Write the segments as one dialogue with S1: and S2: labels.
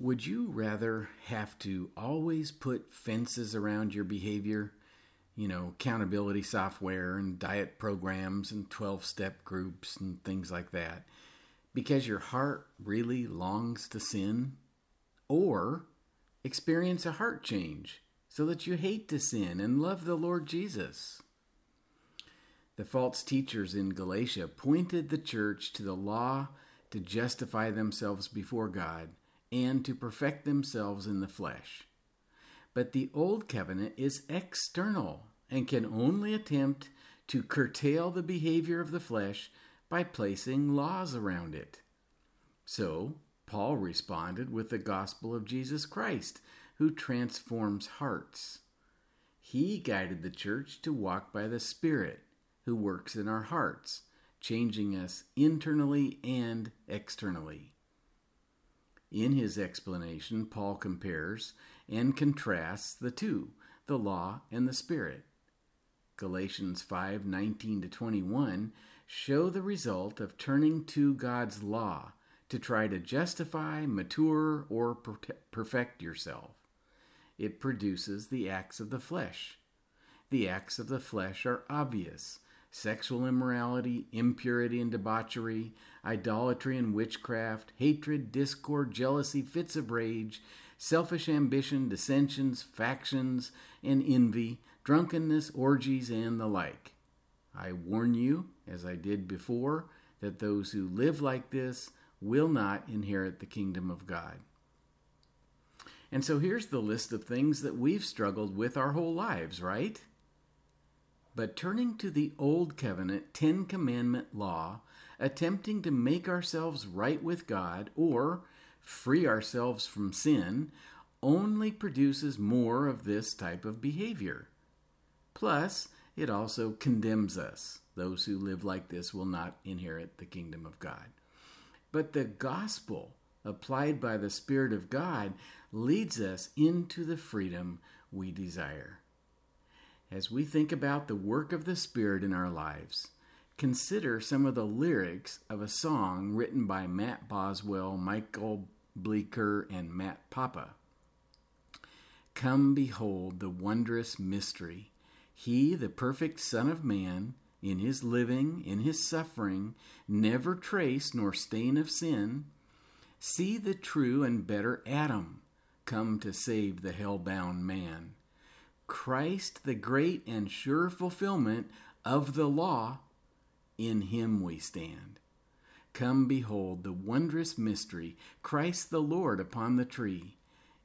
S1: Would you rather have to always put fences around your behavior? You know, accountability software and diet programs and 12 step groups and things like that because your heart really longs to sin? Or experience a heart change so that you hate to sin and love the Lord Jesus? The false teachers in Galatia pointed the church to the law to justify themselves before God and to perfect themselves in the flesh. But the Old Covenant is external and can only attempt to curtail the behavior of the flesh by placing laws around it. So, Paul responded with the gospel of Jesus Christ, who transforms hearts. He guided the church to walk by the Spirit, who works in our hearts, changing us internally and externally. In his explanation, Paul compares and contrasts the two, the law and the spirit. Galatians 5:19 to 21 show the result of turning to God's law to try to justify, mature, or perfect yourself. It produces the acts of the flesh. The acts of the flesh are obvious sexual immorality, impurity and debauchery, idolatry and witchcraft, hatred, discord, jealousy, fits of rage, selfish ambition, dissensions, factions, and envy, drunkenness, orgies, and the like. I warn you, as I did before, that those who live like this will not inherit the kingdom of God. And so here's the list of things that we've struggled with our whole lives, right? But turning to the Old Covenant Ten Commandment law, attempting to make ourselves right with God or free ourselves from sin, only produces more of this type of behavior. Plus, it also condemns us. Those who live like this will not inherit the kingdom of God. But the gospel, applied by the Spirit of God, leads us into the freedom we desire. As we think about the work of the Spirit in our lives, consider some of the lyrics of a song written by Matt Boswell, Michael Bleecker, and Matt Papa. Come behold the wondrous mystery. He, the perfect Son of Man, in his living, in his suffering, never trace nor stain of sin. See the true and better Adam come to save the hell bound man. Christ, the great and sure fulfillment of the law, in him we stand. Come behold the wondrous mystery, Christ the Lord upon the tree.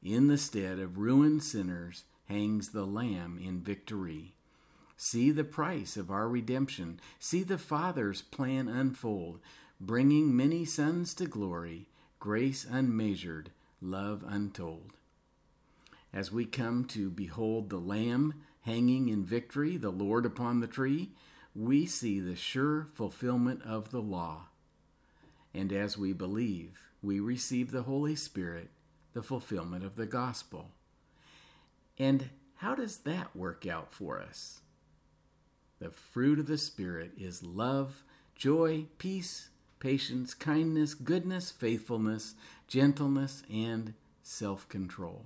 S1: In the stead of ruined sinners hangs the Lamb in victory. See the price of our redemption. See the Father's plan unfold, bringing many sons to glory, grace unmeasured, love untold as we come to behold the Lamb hanging in victory, the Lord upon the tree, we see the sure fulfillment of the law. And as we believe, we receive the Holy Spirit, the fulfillment of the gospel. And how does that work out for us? The fruit of the Spirit is love, joy, peace, patience, kindness, goodness, faithfulness, gentleness, and self control.